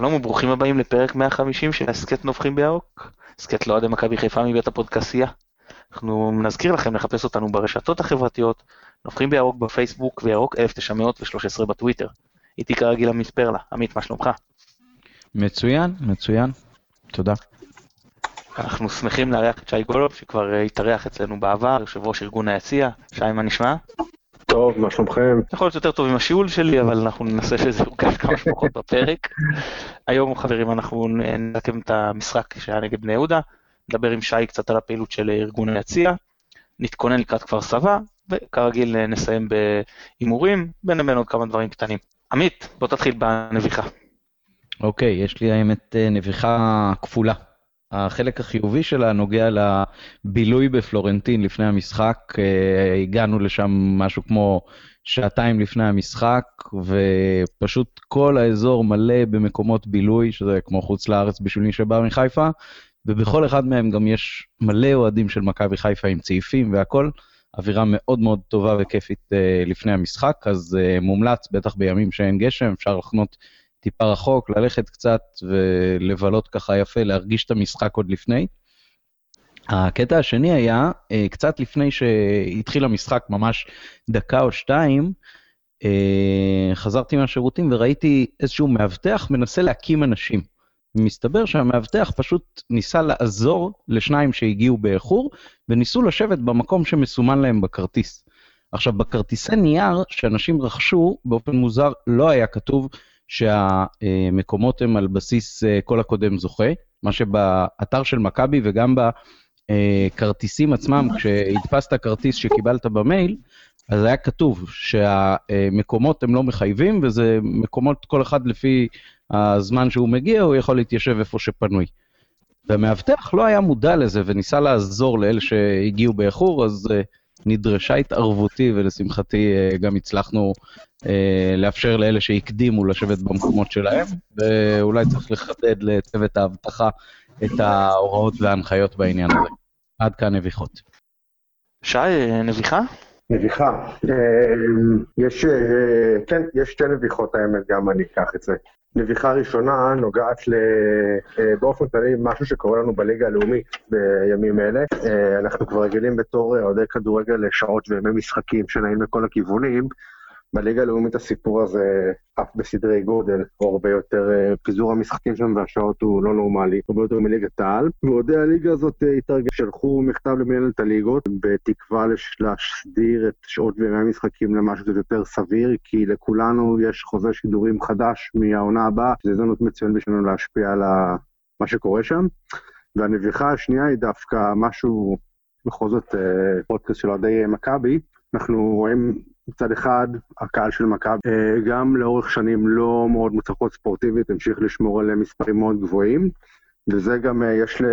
שלום וברוכים הבאים לפרק 150 של הסכת נובחים בירוק, הסכת לאוהדי מכבי חיפה מבית הפודקסייה. אנחנו נזכיר לכם לחפש אותנו ברשתות החברתיות, נובחים בירוק בפייסבוק וירוק 1913 בטוויטר. איתי כרגיל עמית פרלה, עמית מה שלומך? מצוין, מצוין, תודה. אנחנו שמחים לארח את שי גולוב שכבר התארח אצלנו בעבר, יושב ראש ארגון היציע, שי מה נשמע? טוב, מה שלומכם? יכול להיות יותר טוב עם השיעול שלי, אבל אנחנו ננסה שזה יורגש כמה שפחות בפרק. היום חברים אנחנו נקם את המשחק שהיה נגד בני יהודה, נדבר עם שי קצת על הפעילות של ארגון היציע, נתכונן לקראת כפר סבא, וכרגיל נסיים בהימורים, בין לבין עוד כמה דברים קטנים. עמית, בוא תתחיל בנביחה. אוקיי, יש לי האמת נביחה כפולה. החלק החיובי שלה נוגע לבילוי בפלורנטין לפני המשחק, הגענו לשם משהו כמו שעתיים לפני המשחק, ופשוט כל האזור מלא במקומות בילוי, שזה כמו חוץ לארץ בשביל מי שבא מחיפה, ובכל אחד מהם גם יש מלא אוהדים של מכבי חיפה עם צעיפים והכל, אווירה מאוד מאוד טובה וכיפית לפני המשחק, אז מומלץ, בטח בימים שאין גשם, אפשר לחנות טיפה רחוק, ללכת קצת ולבלות ככה יפה, להרגיש את המשחק עוד לפני. הקטע השני היה, קצת לפני שהתחיל המשחק, ממש דקה או שתיים, חזרתי מהשירותים וראיתי איזשהו מאבטח מנסה להקים אנשים. מסתבר שהמאבטח פשוט ניסה לעזור לשניים שהגיעו באיחור, וניסו לשבת במקום שמסומן להם בכרטיס. עכשיו, בכרטיסי נייר שאנשים רכשו, באופן מוזר לא היה כתוב שהמקומות הם על בסיס כל הקודם זוכה, מה שבאתר של מכבי וגם בכרטיסים עצמם, כשהדפסת כרטיס שקיבלת במייל, אז היה כתוב שהמקומות הם לא מחייבים, וזה מקומות כל אחד לפי הזמן שהוא מגיע, הוא יכול להתיישב איפה שפנוי. והמאבטח לא היה מודע לזה וניסה לעזור לאלה שהגיעו באיחור, אז נדרשה התערבותי ולשמחתי גם הצלחנו לאפשר לאלה שהקדימו לשבת במקומות שלהם, ואולי צריך לחדד לצוות האבטחה את ההוראות וההנחיות בעניין הזה. עד כאן נביחות. שי, נביחה? נביחה. יש, כן, יש שתי נביחות האמת, גם אני אקח את זה. נביחה ראשונה נוגעת ל... באופן כללי משהו שקורה לנו בליגה הלאומית בימים אלה. אנחנו כבר רגילים בתור אוהדי כדורגל לשעות וימי משחקים שנעים לכל הכיוונים. בליגה הלאומית הסיפור הזה עף בסדרי גודל, או הרבה יותר, פיזור המשחקים שם והשעות הוא לא נורמלי, הרבה יותר מליגת העל. ואוהדי הליגה הזאת התארגנו, שלחו מכתב למנהלת הליגות, בתקווה להסדיר את שעות וימי המשחקים למשהו קצת יותר סביר, כי לכולנו יש חוזה שידורים חדש מהעונה הבאה, זו הזדמנות מצוינת בשבילנו להשפיע על מה שקורה שם. והנביחה השנייה היא דווקא משהו, בכל זאת פודקאסט של אוהדי מכבי, אנחנו רואים מצד אחד, הקהל של מכבי, גם לאורך שנים לא מאוד מוצלחות ספורטיבית, המשיך לשמור על מספרים מאוד גבוהים, וזה גם, יש ל...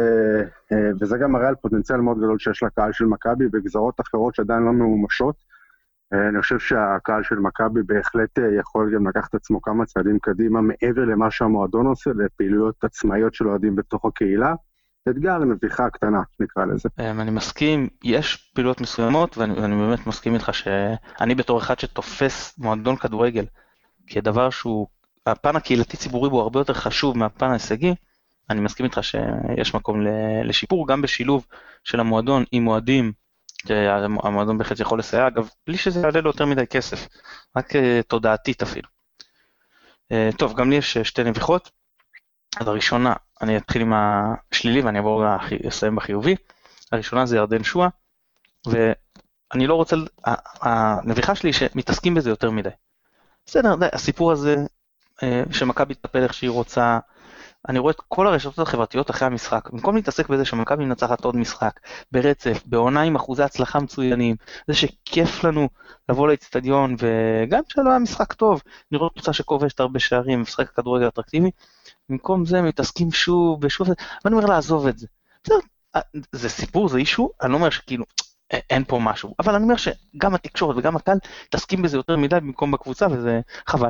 וזה גם מראה על פוטנציאל מאוד גדול שיש לקהל של מכבי בגזרות אחרות שעדיין לא ממומשות. אני חושב שהקהל של מכבי בהחלט יכול גם לקחת את עצמו כמה צעדים קדימה, מעבר למה שהמועדון עושה, לפעילויות עצמאיות של אוהדים בתוך הקהילה. אתגר נביחה קטנה, נקרא לזה. אני מסכים, יש פעילות מסוימות, ואני באמת מסכים איתך שאני בתור אחד שתופס מועדון כדורגל כדבר שהוא, הפן הקהילתי-ציבורי הוא הרבה יותר חשוב מהפן ההישגי, אני מסכים איתך שיש מקום לשיפור, גם בשילוב של המועדון עם אוהדים, המועדון בהחלט יכול לסייע, אגב, בלי שזה יעלה לו יותר מדי כסף, רק תודעתית אפילו. טוב, גם לי יש שתי נביחות. אז הראשונה, אני אתחיל עם השלילי ואני אעבור לסיים בחיובי. הראשונה זה ירדן שואה, ואני לא רוצה, הנביכה שלי שמתעסקים בזה יותר מדי. בסדר, הסיפור הזה שמכבי תטפל איך שהיא רוצה, אני רואה את כל הרשתות החברתיות אחרי המשחק, במקום להתעסק בזה שמכבי מנצחת עוד משחק, ברצף, בעונה עם אחוזי הצלחה מצוינים, זה שכיף לנו לבוא לאצטדיון, וגם כשלא היה משחק טוב, לראות קבוצה שכובשת הרבה שערים, משחק כדורגל אטרקטיבי, במקום זה מתעסקים שוב ושוב, ואני אומר לעזוב את זה. בסדר, זה סיפור, זה אישו, אני לא אומר שכאילו אין פה משהו, אבל אני אומר שגם התקשורת וגם הקהל מתעסקים בזה יותר מדי במקום בקבוצה, וזה חבל.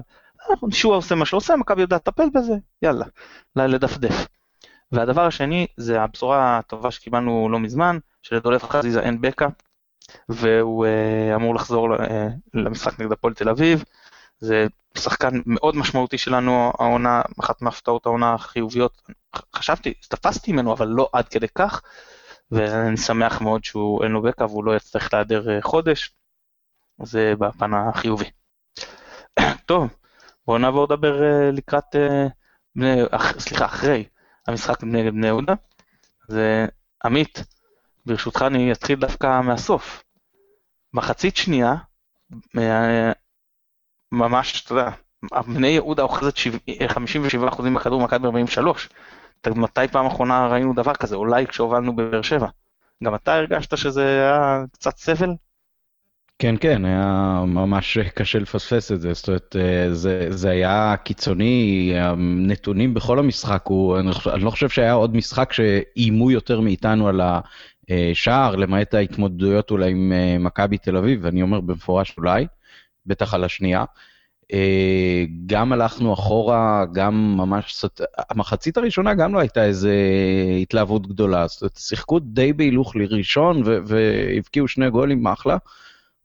שועה עושה מה שעושה, מכבי יודעת לטפל בזה, יאללה, לדפדף. והדבר השני זה הבשורה הטובה שקיבלנו לא מזמן, שלדולף חזיזה אין בקע, והוא אמור לחזור למשחק נגד הפועל תל אביב. זה שחקן מאוד משמעותי שלנו העונה, אחת מהפתעות העונה החיוביות, חשבתי, תפסתי ממנו, אבל לא עד כדי כך, ואני שמח מאוד שהוא אין לו בקע והוא לא יצטרך להיעדר אה, חודש, זה בפן החיובי. טוב, בואו נעבור לדבר אה, לקראת, אה, בני, אח, סליחה, אחרי המשחק נגד בני יהודה. אז עמית, ברשותך אני אתחיל דווקא מהסוף. מחצית שנייה, ממש, אתה יודע, בני יהודה אוחזת 57% בכדור, מכבי 43. מתי פעם אחרונה ראינו דבר כזה? אולי כשהובלנו בבאר שבע. גם אתה הרגשת שזה היה קצת סבל? כן, כן, היה ממש קשה לפספס את זה, זאת אומרת, אה, זה, זה היה קיצוני, הנתונים בכל המשחק, הוא, אני, אני לא חושב שהיה עוד משחק שאיימו יותר מאיתנו על השער, למעט ההתמודדויות אולי עם אה, מכבי תל אביב, ואני אומר במפורש אולי, בטח על השנייה. אה, גם הלכנו אחורה, גם ממש, המחצית הראשונה גם לא הייתה איזה התלהבות גדולה, זאת אומרת, שיחקו די בהילוך לראשון והבקיעו שני גולים, אחלה.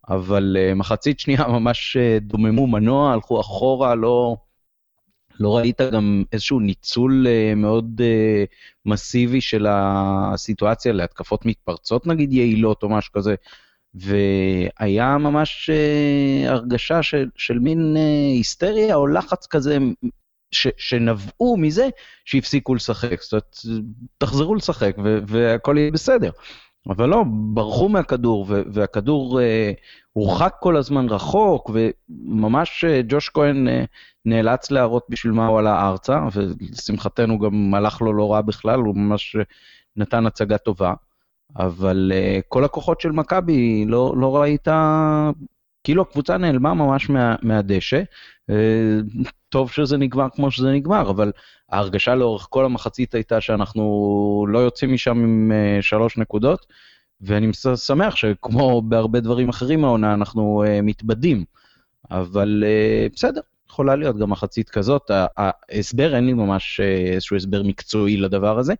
אבל uh, מחצית שנייה ממש uh, דוממו מנוע, הלכו אחורה, לא, לא ראית גם איזשהו ניצול מאוד מסיבי של הסיטואציה להתקפות מתפרצות נגיד יעילות או משהו כזה, והיה ממש uh, הרגשה של, של מין uh, היסטריה או לחץ כזה ש, שנבעו מזה שהפסיקו לשחק, זאת אומרת, תחזרו לשחק והכל יהיה בסדר. אבל לא, ברחו מהכדור, והכדור אה, הורחק כל הזמן רחוק, וממש אה, ג'וש כהן אה, נאלץ להראות בשביל מה הוא עלה ארצה, ולשמחתנו גם הלך לו לא רע בכלל, הוא ממש אה, נתן הצגה טובה. אבל אה, כל הכוחות של מכבי, לא, לא ראית, כאילו הקבוצה נעלמה ממש מה, מהדשא. אה, טוב שזה נגמר כמו שזה נגמר, אבל ההרגשה לאורך כל המחצית הייתה שאנחנו לא יוצאים משם עם uh, שלוש נקודות, ואני שמח שכמו בהרבה דברים אחרים העונה אנחנו uh, מתבדים, אבל uh, בסדר, יכולה להיות גם מחצית כזאת. ההסבר, אין לי ממש uh, איזשהו הסבר מקצועי לדבר הזה.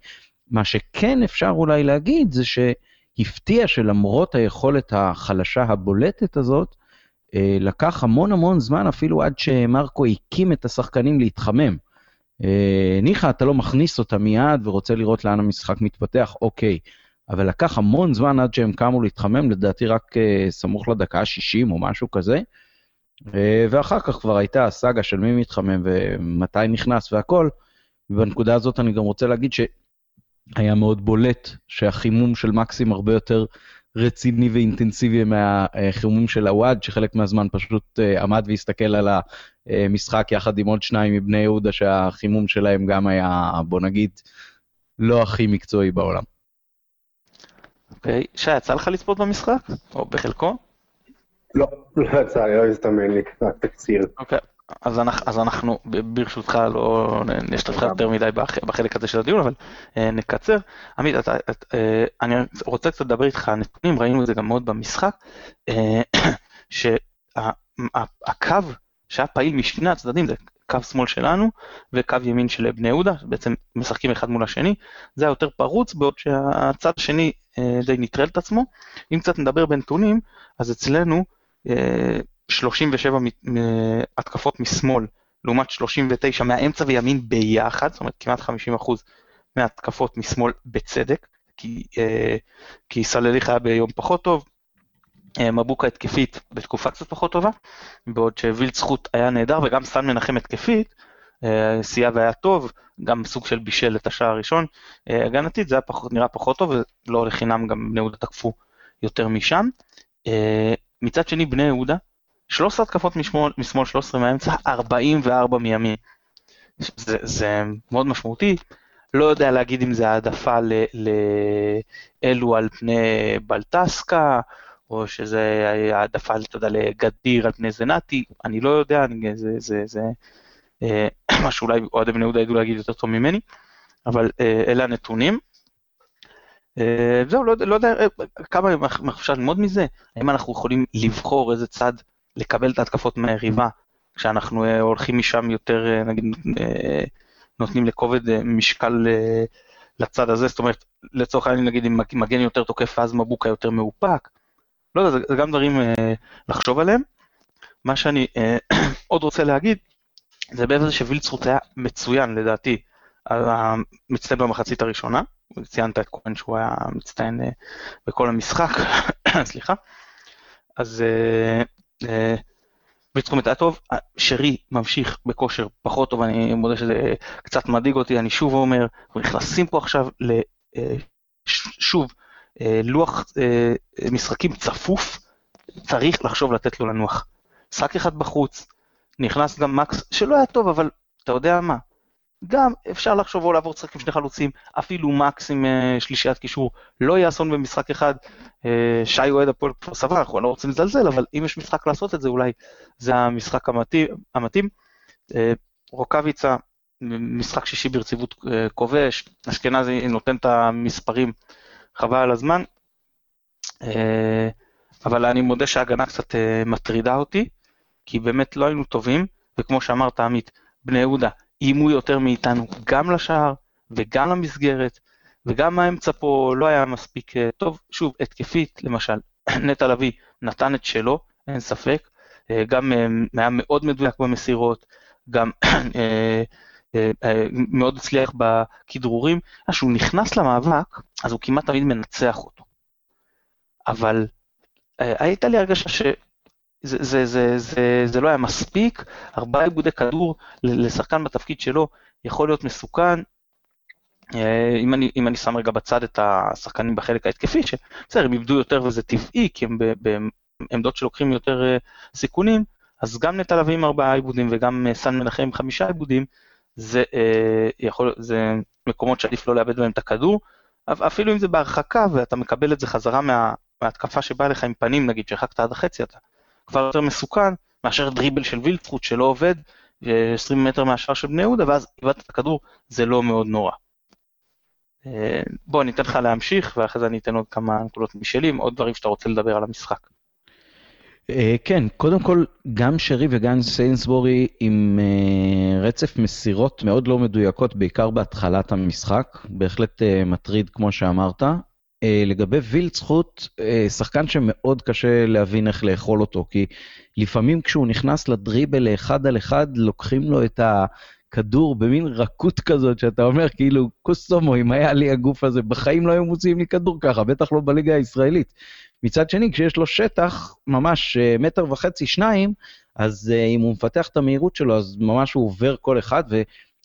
מה שכן אפשר אולי להגיד זה שהפתיע שלמרות היכולת החלשה הבולטת הזאת, אה, לקח המון המון זמן אפילו עד שמרקו הקים את השחקנים להתחמם. אה, ניחא, אתה לא מכניס אותה מיד ורוצה לראות לאן המשחק מתפתח, אוקיי. אבל לקח המון זמן עד שהם קמו להתחמם, לדעתי רק uh, סמוך לדקה ה-60 או משהו כזה. ואחר כך כבר הייתה הסאגה של מי מתחמם ומתי נכנס והכל. ובנקודה הזאת אני גם רוצה להגיד שהיה מאוד בולט שהחימום של מקסים הרבה יותר רציני ואינטנסיבי מהחימום של הוואד, שחלק מהזמן פשוט אה, עמד והסתכל על המשחק יחד עם עוד שניים מבני יהודה, שהחימום שלהם גם היה, בוא נגיד, לא הכי מקצועי בעולם. אוקיי, שי, יצא לך לצפות במשחק? או בחלקו? לא, לא יצא לי, לא הזדמן לי, רק תקציר. אוקיי, אז אנחנו, אז אנחנו ברשותך לא נשתתף יותר מדי בחלק הזה של הדיון, אבל אה, נקצר. עמית, אתה, את, אה, אני רוצה קצת לדבר איתך על נתונים, ראינו את זה גם מאוד במשחק, אה, שהקו שהיה פעיל משני הצדדים, זה קו שמאל שלנו וקו ימין של בני יהודה, בעצם משחקים אחד מול השני, זה היה יותר פרוץ, בעוד שהצד השני די נטרל את עצמו. אם קצת נדבר בנתונים, אז אצלנו, 37 התקפות משמאל, לעומת 39 מהאמצע וימין ביחד, זאת אומרת כמעט 50% מהתקפות משמאל בצדק, כי, אה, כי סלליך היה ביום פחות טוב, אה, מבוקה התקפית בתקופה קצת פחות טובה, בעוד שווילד זכות היה נהדר וגם סן מנחם התקפית, אה, סייע והיה טוב, גם סוג של בישל את השער הראשון, הגנתית זה היה פחות, נראה פחות טוב ולא לחינם גם בני יהודה תקפו יותר משם. מצד שני בני יהודה 13 התקפות משמאל, משמאל 13 מהאמצע, 44 מימין. זה, זה מאוד משמעותי. לא יודע להגיד אם זה העדפה לאלו על פני בלטסקה, או שזה העדפה, אתה יודע, לגדיר על פני זנתי, אני לא יודע, אני, זה, זה, זה אה, מה שאולי אוהדי בני יהודה ידעו להגיד יותר טוב ממני, אבל אה, אלה הנתונים. אה, זהו, לא, לא יודע כמה אפשר ללמוד מזה, האם אנחנו יכולים לבחור איזה צד לקבל את ההתקפות מהיריבה, כשאנחנו אה, הולכים משם יותר, אה, נגיד, אה, נותנים לכובד משקל לצד הזה, זאת אומרת, לצורך העניין, נגיד, אם מגן יותר תוקף ואז מבוקה יותר מאופק, לא יודע, זה, גם דברים לחשוב עליהם. מה שאני עוד רוצה להגיד, זה בעצם שווילצרוט היה מצוין לדעתי, מצטיין במחצית הראשונה, ציינת את כהן שהוא היה מצטיין בכל המשחק, סליחה, אז ויצטרומט היה טוב, שרי ממשיך בכושר פחות טוב, אני מודה שזה קצת מדאיג אותי, אני שוב אומר, אנחנו נכנסים פה עכשיו שוב לוח משחקים צפוף, צריך לחשוב לתת לו לנוח. משחק אחד בחוץ, נכנס גם מקס, שלא היה טוב, אבל אתה יודע מה, גם אפשר לחשוב או לעבור לשחק עם שני חלוצים, אפילו מקס עם uh, שלישיית קישור, לא יהיה אסון במשחק אחד. Uh, שי אוהד הפועל כפר סבא, אנחנו לא רוצים לזלזל, אבל אם יש משחק לעשות את זה, אולי זה המשחק המתאים. Uh, רוקאביצה, משחק שישי ברציבות כובש, אשכנזי נותן את המספרים חבל על הזמן, אבל אני מודה שההגנה קצת מטרידה אותי, כי באמת לא היינו טובים, וכמו שאמרת עמית, בני יהודה איימו יותר מאיתנו גם לשער וגם למסגרת, וגם האמצע פה לא היה מספיק אה, טוב. שוב, התקפית, למשל, נטע לביא נתן את שלו, אין ספק, אה, גם אה, היה מאוד מדויק במסירות, גם מאוד הצליח בכדרורים, כשהוא נכנס למאבק, אז הוא כמעט תמיד מנצח אותו. אבל הייתה לי הרגשה ש... זה, זה, זה, זה, זה לא היה מספיק, ארבעה עיבודי כדור לשחקן בתפקיד שלו יכול להיות מסוכן. אה, אם אני, אם אני שם רגע בצד את השחקנים בחלק ההתקפי, שבסדר, הם איבדו יותר וזה טבעי, כי הם בעמדות שלוקחים יותר אה, סיכונים, אז גם נטע לביא עם ארבעה עיבודים וגם אה, סן מנחם עם חמישה עיבודים, זה, יכול, זה מקומות שעדיף לא לאבד בהם את הכדור, אפילו אם זה בהרחקה ואתה מקבל את זה חזרה מה, מההתקפה שבאה לך עם פנים, נגיד שהרחקת עד החצי, אתה כבר יותר מסוכן מאשר דריבל של וילדפרוט שלא עובד, 20 מטר מהשער של בני יהודה, ואז איבדת את הכדור, זה לא מאוד נורא. אה, בוא, אני אתן לך להמשיך, ואחרי זה אני אתן עוד כמה נקודות משלי, עוד דברים שאתה רוצה לדבר על המשחק. אה, כן, קודם כל, גם שרי וגם סיינסבורי עם אה, רצף מסירות מאוד לא מדויקות, בעיקר בהתחלת המשחק, בהחלט מטריד כמו שאמרת. אה, לגבי וילצחוט, אה, שחקן שמאוד קשה להבין איך לאכול אותו, כי לפעמים כשהוא נכנס לדריבל לאחד על אחד, לוקחים לו את הכדור במין רכות כזאת, שאתה אומר, כאילו, קוסומו, אם היה לי הגוף הזה, בחיים לא היו מוציאים לי כדור ככה, בטח לא בליגה הישראלית. מצד שני, כשיש לו שטח, ממש אה, מטר וחצי, שניים, אז אם הוא מפתח את המהירות שלו, אז ממש הוא עובר כל אחד, ו...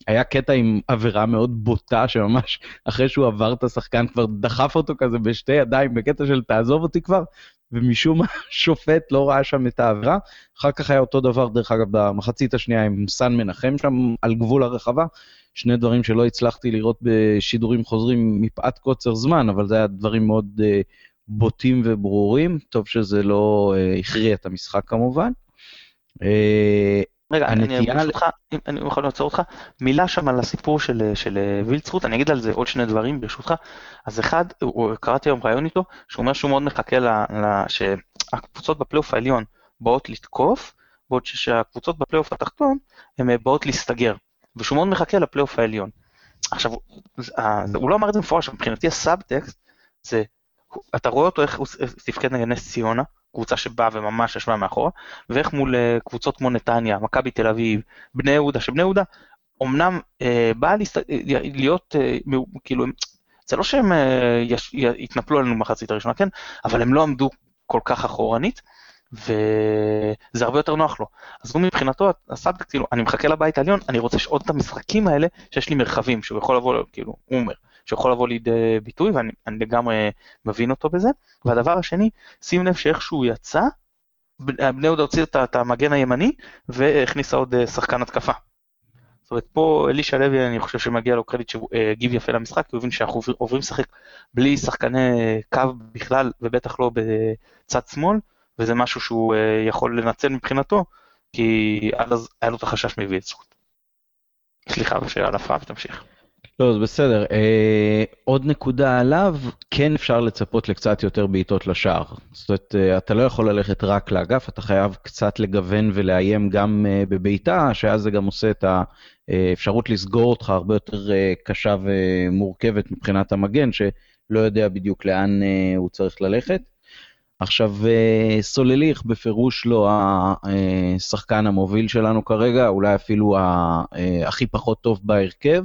היה קטע עם עבירה מאוד בוטה, שממש אחרי שהוא עבר את השחקן כבר דחף אותו כזה בשתי ידיים, בקטע של תעזוב אותי כבר, ומשום מה שופט לא ראה שם את העבירה. אחר כך היה אותו דבר, דרך אגב, במחצית השנייה עם סן מנחם שם על גבול הרחבה. שני דברים שלא הצלחתי לראות בשידורים חוזרים מפאת קוצר זמן, אבל זה היה דברים מאוד uh, בוטים וברורים. טוב שזה לא uh, הכריע את המשחק כמובן. Uh, רגע, אני אני יכול לעצור אותך, מילה שם על הסיפור של, של וילצרוט, אני אגיד על זה עוד שני דברים ברשותך. אז אחד, קראתי היום ראיון איתו, שהוא אומר שהוא מאוד מחכה ל, ל, שהקבוצות בפלייאוף העליון באות לתקוף, בעוד שהקבוצות בפלייאוף התחתון הן באות להסתגר, ושהוא מאוד מחכה לפלייאוף העליון. עכשיו, הוא לא אמר את זה מפורש, מבחינתי הסאבטקסט זה, אתה רואה אותו איך הוא תפקד נגד נס ציונה, קבוצה שבאה וממש ישבה מאחורה, ואיך מול אה, קבוצות כמו נתניה, מכבי תל אביב, בני יהודה, שבני יהודה אמנם אה, באה להסת... להיות, אה, כאילו, זה לא שהם אה, יש... יתנפלו עלינו במחצית הראשונה, כן, אבל הם לא עמדו כל כך אחורנית, וזה הרבה יותר נוח לו. אז הוא מבחינתו, הסאבטקט, כאילו, אני מחכה לבית העליון, אני רוצה שעוד את המשחקים האלה, שיש לי מרחבים, שהוא יכול לבוא, כאילו, הוא אומר, שיכול לבוא לידי ביטוי, ואני לגמרי מבין אותו בזה. והדבר השני, שים לב שאיכשהו יצא, בני יהודה הוציא את המגן הימני, והכניסה עוד אה, שחקן התקפה. זאת אומרת, פה אלישע לוי, אני חושב שמגיע לו קרדיט שהוא אה, הגיב יפה למשחק, כי הוא הבין שאנחנו עוברים לשחק בלי שחקני קו בכלל, ובטח לא בצד שמאל, וזה משהו שהוא אה, יכול לנצל מבחינתו, כי אז היה לו את החשש מווילצרוט. סליחה בשאלה על הפרעה ותמשיך. לא, זה בסדר. אה, עוד נקודה עליו, כן אפשר לצפות לקצת יותר בעיטות לשער. זאת אומרת, אה, אתה לא יכול ללכת רק לאגף, אתה חייב קצת לגוון ולאיים גם אה, בבעיטה, שאז זה גם עושה את האפשרות לסגור אותך הרבה יותר אה, קשה ומורכבת מבחינת המגן, שלא יודע בדיוק לאן אה, הוא צריך ללכת. עכשיו, סולליך בפירוש לא השחקן המוביל שלנו כרגע, אולי אפילו הכי פחות טוב בהרכב,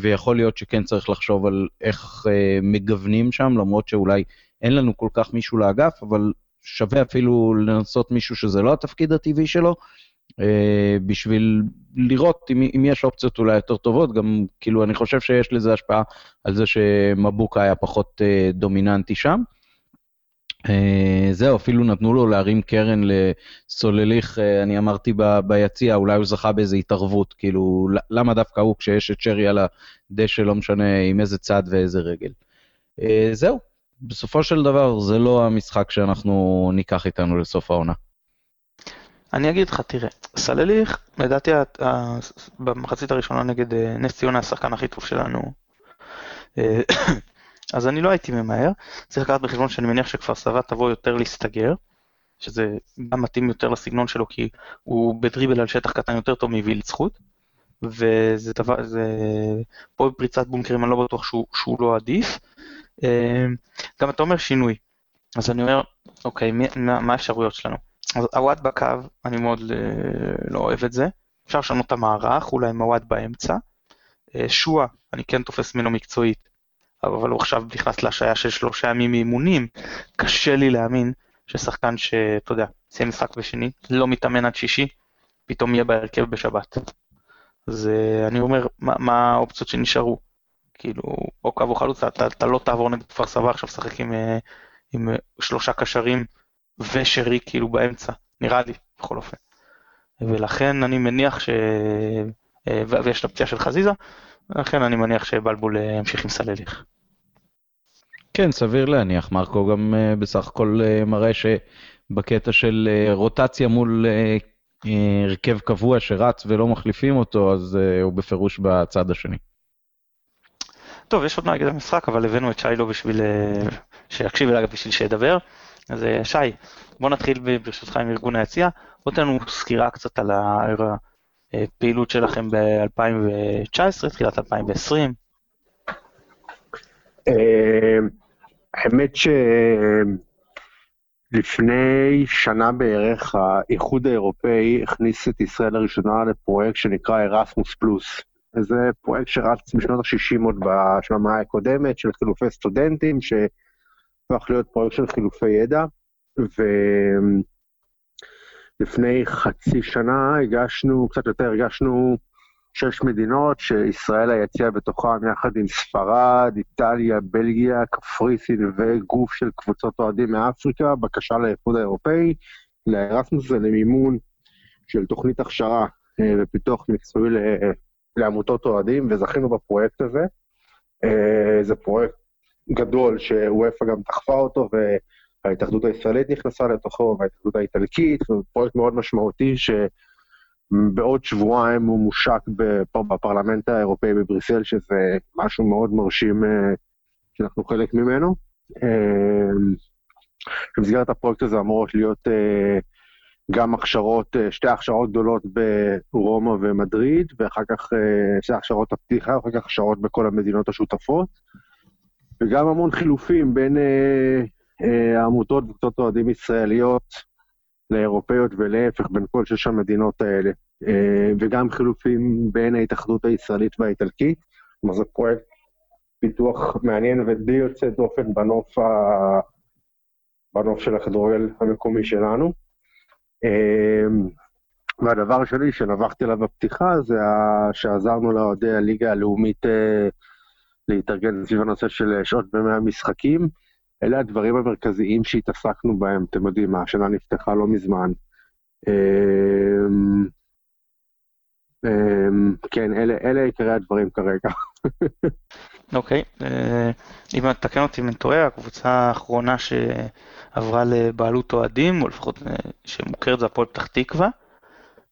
ויכול להיות שכן צריך לחשוב על איך מגוונים שם, למרות שאולי אין לנו כל כך מישהו לאגף, אבל שווה אפילו לנסות מישהו שזה לא התפקיד הטבעי שלו, אה, בשביל לראות אם, אם יש אופציות אולי יותר טובות, גם כאילו אני חושב שיש לזה השפעה על זה שמבוקה היה פחות אה, דומיננטי שם. Uh, זהו, אפילו נתנו לו להרים קרן לסולליך, uh, אני אמרתי ביציע, אולי הוא זכה באיזו התערבות, כאילו, למה דווקא הוא כשיש את שרי על הדשא, לא משנה עם איזה צד ואיזה רגל. Uh, זהו, בסופו של דבר זה לא המשחק שאנחנו ניקח איתנו לסוף העונה. אני אגיד לך, תראה, סלליך, לדעתי במחצית הראשונה נגד אה, נס ציונה השחקן הכי טוב שלנו. אה, אז אני לא הייתי ממהר, צריך לקחת בחשבון שאני מניח שכפר סבא תבוא יותר להסתגר, שזה גם מתאים יותר לסגנון שלו, כי הוא בדריבל על שטח קטן יותר טוב מווילד זכות, וזה דבר, זה... פה בפריצת בונקרים אני לא בטוח שהוא, שהוא לא עדיף. אה, גם אתה אומר שינוי, אז אני אומר, אוקיי, מה האפשרויות שלנו? אז הוואט בקו, אני מאוד לא אוהב את זה. אפשר לשנות את המערך, אולי עם הוואט באמצע. אה, שואה, אני כן תופס ממנו מקצועית, אבל הוא עכשיו נכנס להשעיה של שלושה ימים מאימונים. קשה לי להאמין ששחקן שאתה יודע, סיים משחק בשני, לא מתאמן עד שישי, פתאום יהיה בהרכב בשבת. אז אה, אני אומר, מה, מה האופציות שנשארו? כאילו, או קו או חלוץ, אתה, אתה לא תעבור נגד כפר סבא עכשיו לשחק עם, אה, עם שלושה קשרים ושרי כאילו באמצע, נראה לי, בכל אופן. ולכן אני מניח ש... אה, ויש את הפציעה של חזיזה, לכן אני מניח שבלבול אה, ימשיך עם סלליך. כן, סביר להניח. מרקו גם אה, בסך הכל מראה שבקטע של רוטציה מול הרכב קבוע שרץ ולא מחליפים אותו, אז הוא בפירוש בצד השני. טוב, יש עוד מה להגיד המשחק, אבל הבאנו את שיילו בשביל שיקשיב אליי בשביל שידבר. אז אה, שי, בוא נתחיל ברשותך עם ארגון היציע, בוא תן לנו סקירה קצת על הפעילות שלכם ב-2019, תחילת 2020. האמת שלפני שנה בערך האיחוד האירופאי הכניס את ישראל לראשונה לפרויקט שנקרא ארסמוס פלוס. זה פרויקט שרץ משנות ה-60 עוד בשנה הקודמת של חילופי סטודנטים, ש... הפך להיות פרויקט של חילופי ידע, ולפני חצי שנה הגשנו, קצת יותר, הגשנו שש מדינות שישראל היציאה בתוכן יחד עם ספרד, איטליה, בלגיה, קפריסין וגוף של קבוצות אוהדים מאפריקה, בקשה לאיחוד האירופאי, לארסמוס ולמימון של תוכנית הכשרה אה, ופיתוח מקצועי לעמותות אוהדים, וזכינו בפרויקט הזה. אה, זה פרויקט גדול שוופא גם דחפה אותו, וההתאחדות הישראלית נכנסה לתוכו, וההתאחדות האיטלקית, הוא פרויקט מאוד משמעותי שבעוד שבועיים הוא מושק פה בפרלמנט האירופאי בבריסל, שזה משהו מאוד מרשים אה, שאנחנו חלק ממנו. אה, במסגרת הפרויקט הזה אמורות להיות אה, גם הכשרות, שתי הכשרות גדולות ברומא ומדריד, ואחר כך שתי הכשרות הפתיחה, ואחר כך הכשרות בכל המדינות השותפות. וגם המון חילופים בין אה, אה, עמותות וקבוצות אוהדים ישראליות לאירופאיות ולהפך בין כל שש המדינות האלה, אה, וגם חילופים בין ההתאחדות הישראלית והאיטלקית. כלומר זה פרויקט פיתוח מעניין ודי יוצא דופן בנוף, ה... בנוף של הכדורגל המקומי שלנו. אה, והדבר השני שנבחתי עליו בפתיחה זה שעזרנו לאוהדי הליגה הלאומית אה, להתארגן סביב הנושא של שעות במאה המשחקים. אלה הדברים המרכזיים שהתעסקנו בהם, אתם יודעים, השנה נפתחה לא מזמן. אמ, אמ, כן, אלה, אלה עיקרי הדברים כרגע. אוקיי, okay. אה, אם תקן אותי אם אני טועה, הקבוצה האחרונה שעברה לבעלות אוהדים, או לפחות אה, שמוכרת זה הפועל פתח תקווה.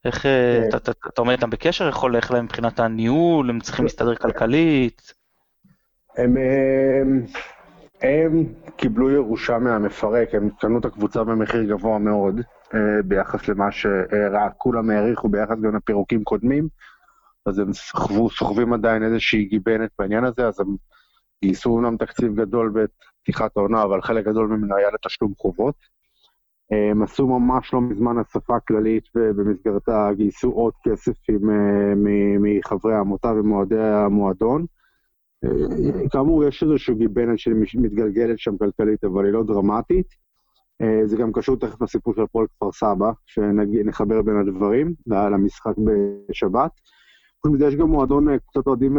איך אה, כן. אתה עומד איתם בקשר? יכול ללכת להם מבחינת הניהול? הם צריכים להסתדר כלכלית? הם, הם, קיבלו ירושה מהמפרק, הם קנו את הקבוצה במחיר גבוה מאוד אה, ביחס למה שכולם העריכו ביחס גם לפירוקים קודמים, אז הם סוחבים, סוחבים עדיין איזושהי גיבנת בעניין הזה, אז הם גייסו אומנם תקציב גדול פתיחת העונה, אבל חלק גדול ממנו היה לתשלום חובות. הם עשו ממש לא מזמן אספה כללית ובמסגרתה גייסו עוד כסף מחברי העמותה ומועדי המועדון. כאמור, יש איזושהי גיבנת שמתגלגלת שם כלכלית, אבל היא לא דרמטית. זה גם קשור תכף לסיפור של הפועל כפר סבא, שנחבר בין הדברים, למשחק בשבת. יש גם מועדון קצת אוהדים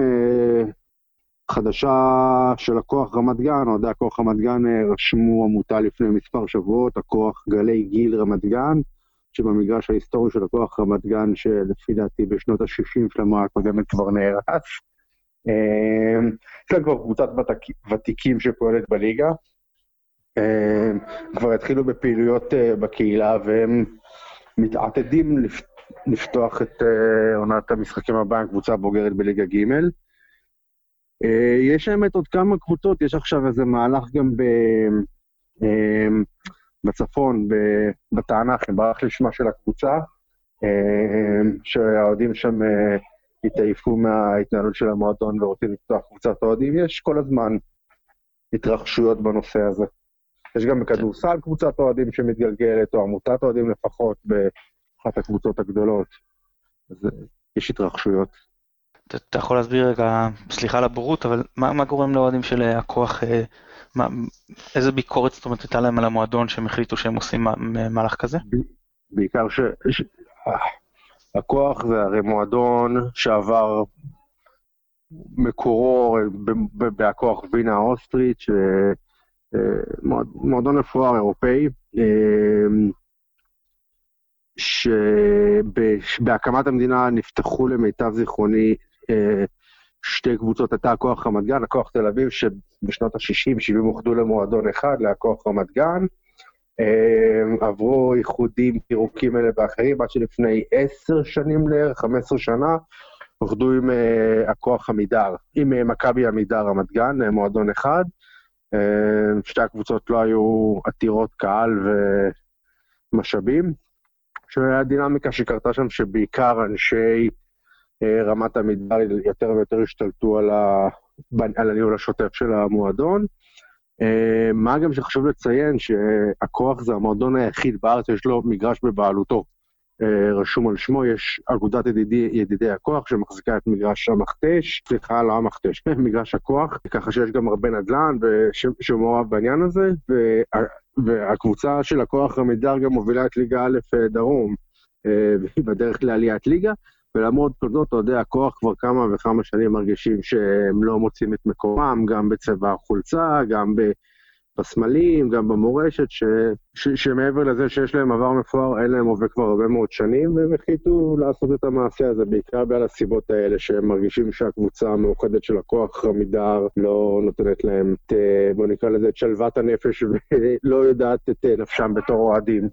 חדשה של הכוח רמת גן, אוהדי הכוח רמת גן רשמו עמותה לפני מספר שבועות, הכוח גלי גיל רמת גן, שבמגרש ההיסטורי של הכוח רמת גן, שלפי דעתי בשנות ה-60 של המאה הקודמת כבר נהרס. יש להם כבר קבוצת ותיקים שפועלת בליגה. כבר התחילו בפעילויות בקהילה והם מתעתדים לפתוח את עונת המשחקים הבאה עם קבוצה בוגרת בליגה ג'. יש האמת עוד כמה קבוצות, יש עכשיו איזה מהלך גם ב... בצפון, בתענך, ברח לי שמה של הקבוצה, שהאוהדים שם התעייפו מההתנהלות של המועדון ורוצים לפתוח קבוצת אוהדים, יש כל הזמן התרחשויות בנושא הזה. יש גם בכדורסל קבוצת אוהדים שמתגלגלת, או עמותת אוהדים לפחות, באחת הקבוצות הגדולות. אז יש התרחשויות. אתה יכול להסביר רגע, סליחה על הבורות, אבל מה, מה גורם לאוהדים של הכוח, מה, איזה ביקורת זאת אומרת הייתה להם על המועדון שהם החליטו שהם עושים מהלך כזה? בעיקר ש... ש... הכוח זה הרי מועדון שעבר מקורו בהכוח וינה האוסטרית, מועדון מפואר אירופאי, שבהקמת המדינה נפתחו למיטב זיכרוני שתי קבוצות, הייתה הכוח רמת גן, הכוח תל אביב, שבשנות ה-60-70 אוחדו למועדון אחד, להכוח רמת גן. עברו איחודים, פירוקים אלה ואחרים, עד שלפני עשר שנים לערך, 15 שנה, אוחדו עם הכוח עמידר, עם מכבי עמידר רמת גן, מועדון אחד. שתי הקבוצות לא היו עתירות קהל ומשאבים. שהדינמיקה שקרתה שם, שבעיקר אנשי רמת עמידר יותר ויותר השתלטו על, ה... על הניהול השוטף של המועדון. מה גם שחשוב לציין שהכוח זה המועדון היחיד בארץ, יש לו מגרש בבעלותו. רשום על שמו, יש אגודת ידידי, ידידי הכוח שמחזיקה את מגרש המכתש, סליחה, לא המכתש, מגרש הכוח, ככה שיש גם הרבה נדל"ן שמעורב בעניין הזה, וה, והקבוצה של הכוח עמידר גם מובילה את ליגה א' דרום, והיא בדרך לעליית ליגה, ולמרות כל זאת, אוהדי הכוח כבר כמה וכמה שנים מרגישים שהם לא מוצאים את מקומם, גם בצבע החולצה, גם בסמלים, גם במורשת, ש... ש... שמעבר לזה שיש להם עבר מפואר, אין להם הווה כבר הרבה מאוד שנים, והם החליטו לעשות את המעשה הזה, בעיקר בגלל הסיבות האלה, שהם מרגישים שהקבוצה המאוחדת של הכוח עמידר לא נותנת להם את, בוא נקרא לזה, את שלוות הנפש, ולא יודעת את נפשם בתור אוהדים.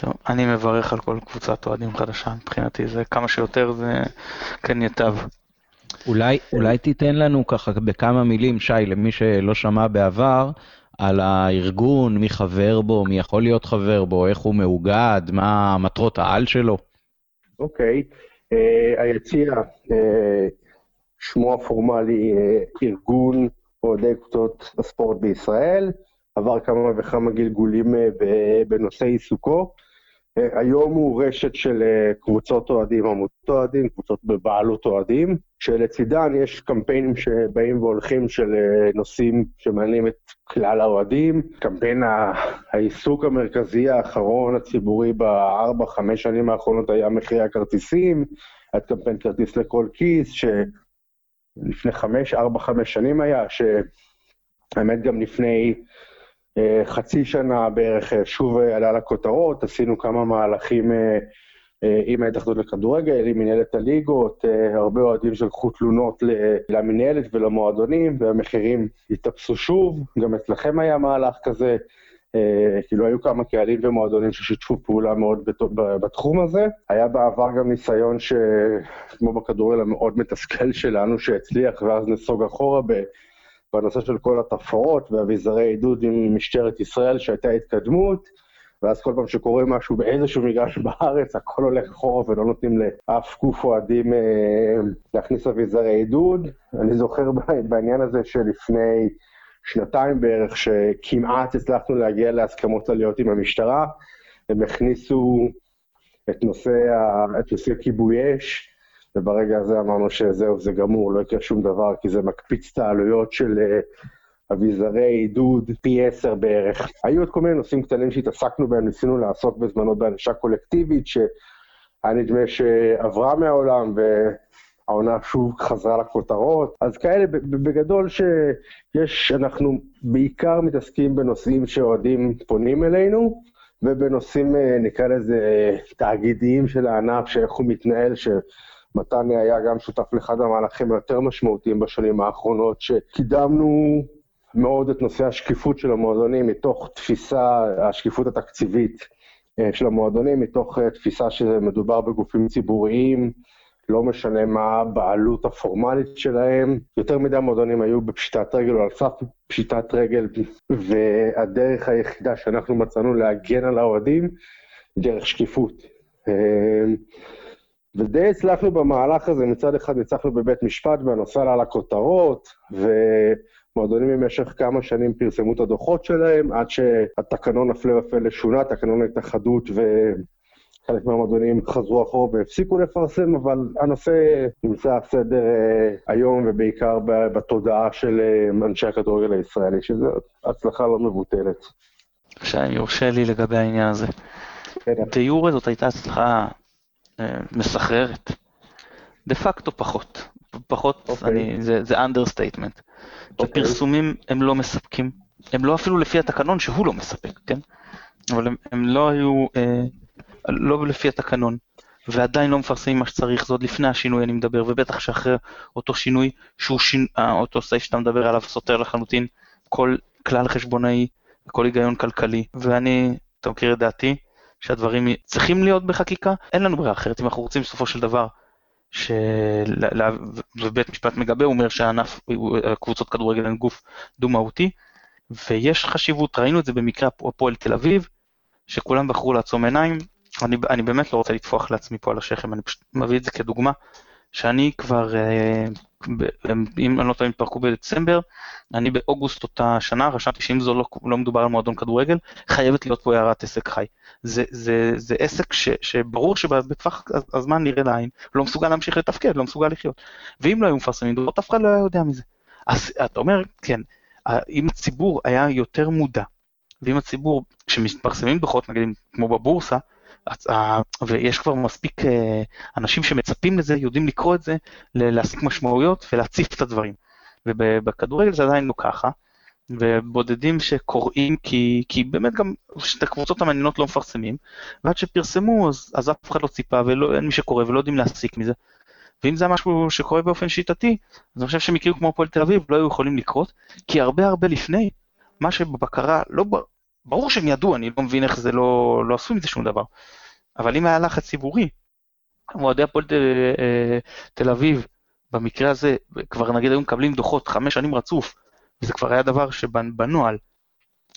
טוב, אני מברך על כל קבוצת אוהדים חדשה, מבחינתי זה כמה שיותר זה כן ייטב. אולי, אולי תיתן לנו ככה בכמה מילים, שי, למי שלא שמע בעבר, על הארגון, מי חבר בו, מי יכול להיות חבר בו, איך הוא מאוגד, מה מטרות העל שלו. אוקיי, okay. uh, היציע, uh, שמו הפורמלי uh, ארגון אוהדי קבוצות הספורט בישראל, עבר כמה וכמה גלגולים uh, בנושא עיסוקו. Uh, היום הוא רשת של uh, קבוצות אוהדים, עמותות אוהדים, קבוצות בבעלות אוהדים, שלצידן יש קמפיינים שבאים והולכים של uh, נושאים שמעניינים את כלל האוהדים. קמפיין העיסוק המרכזי האחרון הציבורי בארבע, חמש שנים האחרונות היה מחירי הכרטיסים, היה קמפיין כרטיס לכל כיס, שלפני חמש, ארבע, חמש שנים היה, שהאמת גם לפני חצי שנה בערך שוב עלה לכותרות, עשינו כמה מהלכים עם ההתאחדות לכדורגל, עם מנהלת הליגות, הרבה אוהדים שלחו תלונות למנהלת ולמועדונים, והמחירים התאפסו שוב, גם אצלכם היה מהלך כזה, כאילו היו כמה קהלים ומועדונים ששיתפו פעולה מאוד בתחום הזה. היה בעבר גם ניסיון שכמו בכדורגל המאוד מתסכל שלנו, שהצליח ואז נסוג אחורה בנושא של כל התפאורות והאביזרי עידוד עם משטרת ישראל, שהייתה התקדמות. ואז כל פעם שקורה משהו באיזשהו מגרש בארץ, הכל הולך אחורה ולא נותנים לאף גוף אוהדים אה, להכניס אביזרי עידוד. אני זוכר בעניין הזה שלפני שנתיים בערך, שכמעט הצלחנו להגיע להסכמות עליות עם המשטרה. הם הכניסו את נושא. את נושא כיבוי אש, וברגע הזה אמרנו שזהו, זה גמור, לא יקרה שום דבר, כי זה מקפיץ את העלויות של אה, אביזרי עידוד פי עשר בערך. היו עוד כל מיני נושאים קטנים שהתעסקנו בהם, ניסינו לעסוק בזמנו בענישה קולקטיבית, שהיה נדמה שעברה מהעולם, והעונה שוב חזרה לכותרות. אז כאלה, בגדול שיש, אנחנו בעיקר מתעסקים בנושאים שאוהדים פונים אלינו, ובנושאים, אה, נקרא לזה, תאגידיים של הענף, שאיך הוא מתנהל, ש... מתני היה גם שותף לאחד המהלכים היותר משמעותיים בשנים האחרונות, שקידמנו מאוד את נושא השקיפות של המועדונים מתוך תפיסה, השקיפות התקציבית אה, של המועדונים, מתוך אה, תפיסה שמדובר בגופים ציבוריים, לא משנה מה הבעלות הפורמלית שלהם. יותר מדי מועדונים היו בפשיטת רגל או על סף פשיטת רגל, והדרך היחידה שאנחנו מצאנו להגן על האוהדים דרך שקיפות. ודי הצלחנו במהלך הזה, מצד אחד ניצחנו בבית משפט והנושא עלה לכותרות, ומועדונים במשך כמה שנים פרסמו את הדוחות שלהם, עד שהתקנון הפלא ופלא שונה, תקנון ההתאחדות וחלק מהמועדונים חזרו אחורה והפסיקו לפרסם, אבל הנושא נמצא על סדר אה, היום ובעיקר בתודעה של אה, אנשי הכדורגל הישראלי, שזו הצלחה לא מבוטלת. עכשיו, יורשה לי לגבי העניין הזה. כן. דה יורה זאת הייתה הצלחה מסחררת. דה פקטו פחות. פחות, okay. אוקיי. אני, זה, זה understatement. Okay. כי אוקיי. פרסומים הם לא מספקים. הם לא אפילו לפי התקנון שהוא לא מספק, כן? אבל הם, הם לא היו, אה, לא לפי התקנון, ועדיין לא מפרסמים מה שצריך, זה עוד לפני השינוי אני מדבר, ובטח שאחרי אותו שינוי, שהוא שינ... אה, אותו סעיף שאתה מדבר עליו סותר לחלוטין כל כלל חשבונאי, כל היגיון כלכלי, ואני, אתה מכיר את דעתי, שהדברים צריכים להיות בחקיקה, אין לנו ברירה אחרת. אם אנחנו רוצים בסופו של דבר, ובית משפט מגבה, הוא אומר שהענף, קבוצות כדורגל הן גוף דו-מהותי, ויש חשיבות, ראינו את זה במקרה הפועל תל אביב, שכולם בחרו לעצום עיניים, אני, אני באמת לא רוצה לטפוח לעצמי פה על השכם, אני פשוט מביא את זה כדוגמה, שאני כבר, אה, אם אני לא טועה, התפרקו בדצמבר, אני באוגוסט אותה שנה רשמתי שאם זו לא, לא מדובר על מועדון כדורגל, חייבת להיות פה הערת עסק חי. זה, זה, זה עסק ש, שברור שבטווח הזמן נראה לעין, לא מסוגל להמשיך לתפקד, לא מסוגל לחיות. ואם לא היו מפרסמים דוחות, אף אחד לא היה יודע מזה. אז אתה אומר, כן, אם הציבור היה יותר מודע, ואם הציבור, כשמתפרסמים דוחות, נגיד כמו בבורסה, ויש כבר מספיק אה, אנשים שמצפים לזה, יודעים לקרוא את זה, להסיק משמעויות ולהציף את הדברים. ובכדורגל זה עדיין לא ככה, ובודדים שקוראים כי, כי באמת גם את הקבוצות המעניינות לא מפרסמים, ועד שפרסמו אז, אז אף אחד לא ציפה ואין מי שקורא ולא יודעים להסיק מזה. ואם זה משהו שקורה באופן שיטתי, אז אני חושב שמקרים כמו הפועל תל אביב לא היו יכולים לקרות, כי הרבה הרבה לפני, מה שבבקרה, לא, ברור שהם ידעו, אני לא מבין איך זה לא, לא עשו עם זה שום דבר. אבל אם היה לחץ ציבורי, אוהדי הפועל אה, תל אביב, במקרה הזה, כבר נגיד היו מקבלים דוחות חמש שנים רצוף, וזה כבר היה דבר שבנוהל,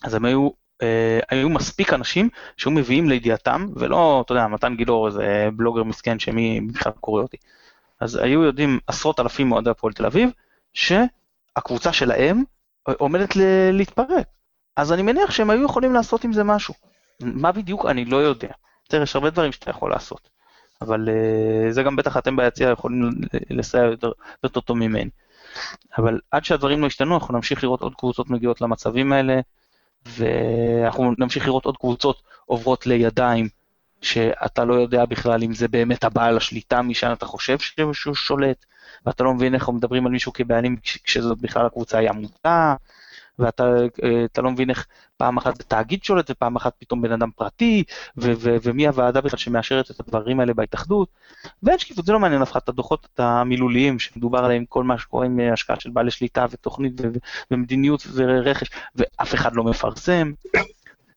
אז הם היו, אה, היו מספיק אנשים שהיו מביאים לידיעתם, ולא, אתה יודע, מתן גילאור, איזה בלוגר מסכן שמי בכלל קורא אותי. אז היו יודעים עשרות אלפים מאוהדי הפועל תל אביב, שהקבוצה שלהם עומדת להתפרק. אז אני מניח שהם היו יכולים לעשות עם זה משהו. מה בדיוק, אני לא יודע. תראה, יש הרבה דברים שאתה יכול לעשות. אבל uh, זה גם בטח אתם ביציע יכולים לסייע יותר, יותר טוב ממני. אבל עד שהדברים לא ישתנו, אנחנו נמשיך לראות עוד קבוצות מגיעות למצבים האלה, ואנחנו נמשיך לראות עוד קבוצות עוברות לידיים שאתה לא יודע בכלל אם זה באמת הבעל השליטה משם אתה חושב שהוא שולט, ואתה לא מבין איך מדברים על מישהו כבעלים כשזאת בכלל הקבוצה היא עמותה, ואתה אה, לא מבין איך פעם אחת תאגיד שולט ופעם אחת פתאום בן אדם פרטי, ו- ו- ומי הוועדה בכלל שמאשרת את הדברים האלה בהתאחדות. ואין שקיפות, זה לא מעניין אף אחד, את הדוחות המילוליים שמדובר עליהם, כל מה שקורה עם השקעה של בעלי שליטה ותוכנית ו- ומדיניות ורכש, ואף אחד לא מפרסם.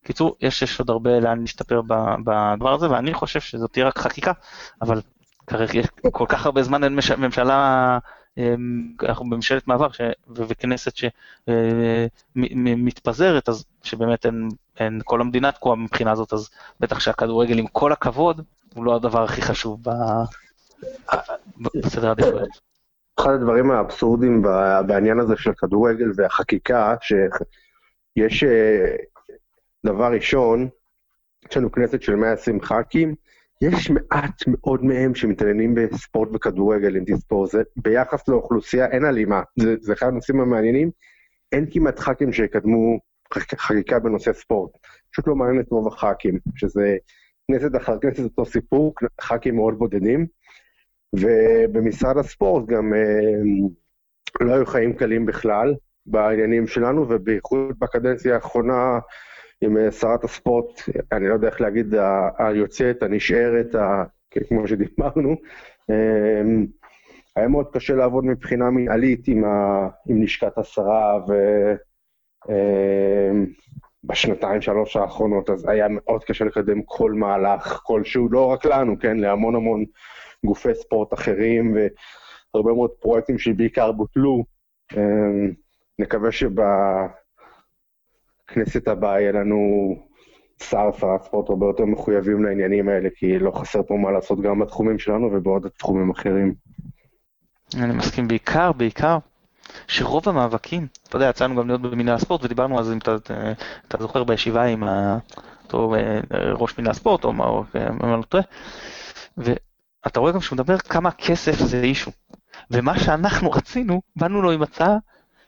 קיצור, יש, יש עוד הרבה לאן להשתפר בדבר הזה, ואני חושב שזאת תהיה רק חקיקה, אבל כרגע כל כך הרבה זמן אין ממשלה אנחנו בממשלת מעבר ש... וכנסת שמתפזרת, אה, אז שבאמת אין, אין כל המדינה תקועה מבחינה הזאת, אז בטח שהכדורגל עם כל הכבוד, הוא לא הדבר הכי חשוב ב... בסדר העדיפויות. אחד הדברים האבסורדים בעניין הזה של כדורגל והחקיקה, שיש אה, דבר ראשון, יש לנו כנסת של 120 ח"כים, יש מעט מאוד מהם שמתעניינים בספורט וכדורגל, אם תספור, זה ביחס לאוכלוסייה אין הלימה, זה, זה אחד הנושאים המעניינים, אין כמעט ח"כים שיקדמו חקיקה בנושא ספורט, פשוט לא מעניין את רוב הח"כים, שזה כנסת אחר כנסת אותו סיפור, ח"כים מאוד בודדים, ובמשרד הספורט גם אה, לא היו חיים קלים בכלל בעניינים שלנו, ובייחוד בקדנציה האחרונה עם אה, שרת הספורט, אני לא יודע איך להגיד, היוצאת, הנשארת, ה... כמו שדיברנו, אה, היה מאוד קשה לעבוד מבחינה מנהלית עם, ה... עם לשכת השרה, ובשנתיים, שלוש האחרונות, אז היה מאוד קשה לקדם כל מהלך כלשהו, לא רק לנו, כן, להמון המון גופי ספורט אחרים, והרבה מאוד פרויקטים שבעיקר בוטלו. אמ, נקווה שבכנסת הבאה יהיה לנו שר, שרת ספורט הרבה יותר מחויבים לעניינים האלה, כי לא חסר פה מה לעשות גם בתחומים שלנו ובעוד תחומים אחרים. אני מסכים בעיקר, בעיקר, שרוב המאבקים, אתה יודע, יצאנו גם להיות במינהל הספורט ודיברנו זה, אם אתה, אתה זוכר בישיבה עם אותו אה, ראש מינהל הספורט, או מה, או מה לא טועה, אתה רואה גם שהוא מדבר כמה כסף זה אישו. ומה שאנחנו רצינו, באנו לו עם הצעה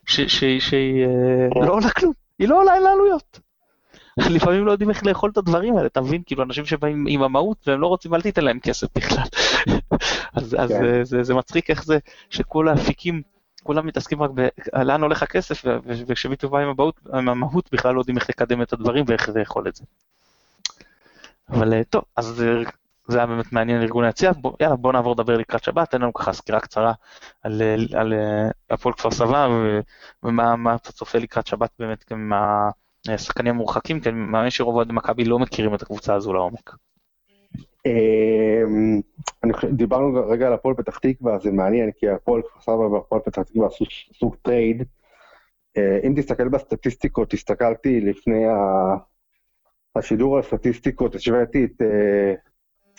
שהיא אה, לא עולה כלום, היא לא עולה אין לה עלויות. לפעמים לא יודעים איך לאכול את הדברים האלה, אתה מבין? כאילו אנשים שבאים עם המהות והם לא רוצים, אל תיתן להם כסף בכלל. אז, אז כן. זה, זה, זה מצחיק איך זה שכל האפיקים, כולם מתעסקים רק בלאן הולך הכסף, וכשמישהו בא עם המהות, עם המהות בכלל לא יודעים איך לקדם את הדברים ואיך לאכול את זה. אבל אה, טוב, אז אה, זה היה באמת מעניין ארגון היציאה, בוא, יאללה בוא נעבור לדבר לקראת שבת, תן לנו ככה סקירה קצרה על, על, על הפועל כפר סבא ומה אתה צופה לקראת שבת באמת עם השחקנים המורחקים, כי אני מאמין שרוב אוהדי מכבי לא מכירים את הקבוצה הזו לעומק. אמ, דיברנו רגע על הפועל פתח תקווה, זה מעניין, כי הפועל כפר סבא והפועל פתח תקווה עשו סוג trade. אה, אם תסתכל בסטטיסטיקות, הסתכלתי לפני השידור על הסטטיסטיקות, השוויתי את אה,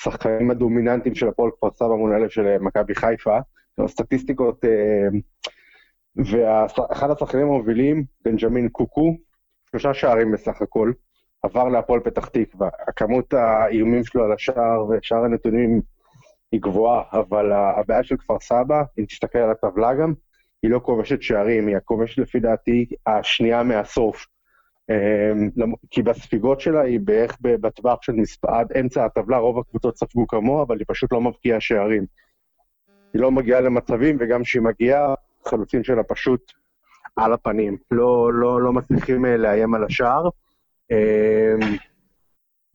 השחקנים הדומיננטיים של הפועל כפר סבא מול אלה של אה, מכבי חיפה, הסטטיסטיקות, אה, ואחד השחקנים המובילים, בנג'מין קוקו, שלושה שערים בסך הכל, עבר להפועל פתח תקווה. הכמות האיומים שלו על השער ושאר הנתונים היא גבוהה, אבל הבעיה של כפר סבא, אם תסתכל על הטבלה גם, היא לא כובשת שערים, היא הכובשת לפי דעתי השנייה מהסוף. אמ, כי בספיגות שלה היא בערך בטווח של עד אמצע הטבלה רוב הקבוצות ספגו כמוה, אבל היא פשוט לא מבקיעה שערים. היא לא מגיעה למצבים, וגם כשהיא מגיעה, חלוצים שלה פשוט על הפנים. לא, לא, לא מצליחים אה, לאיים על השער. אמ,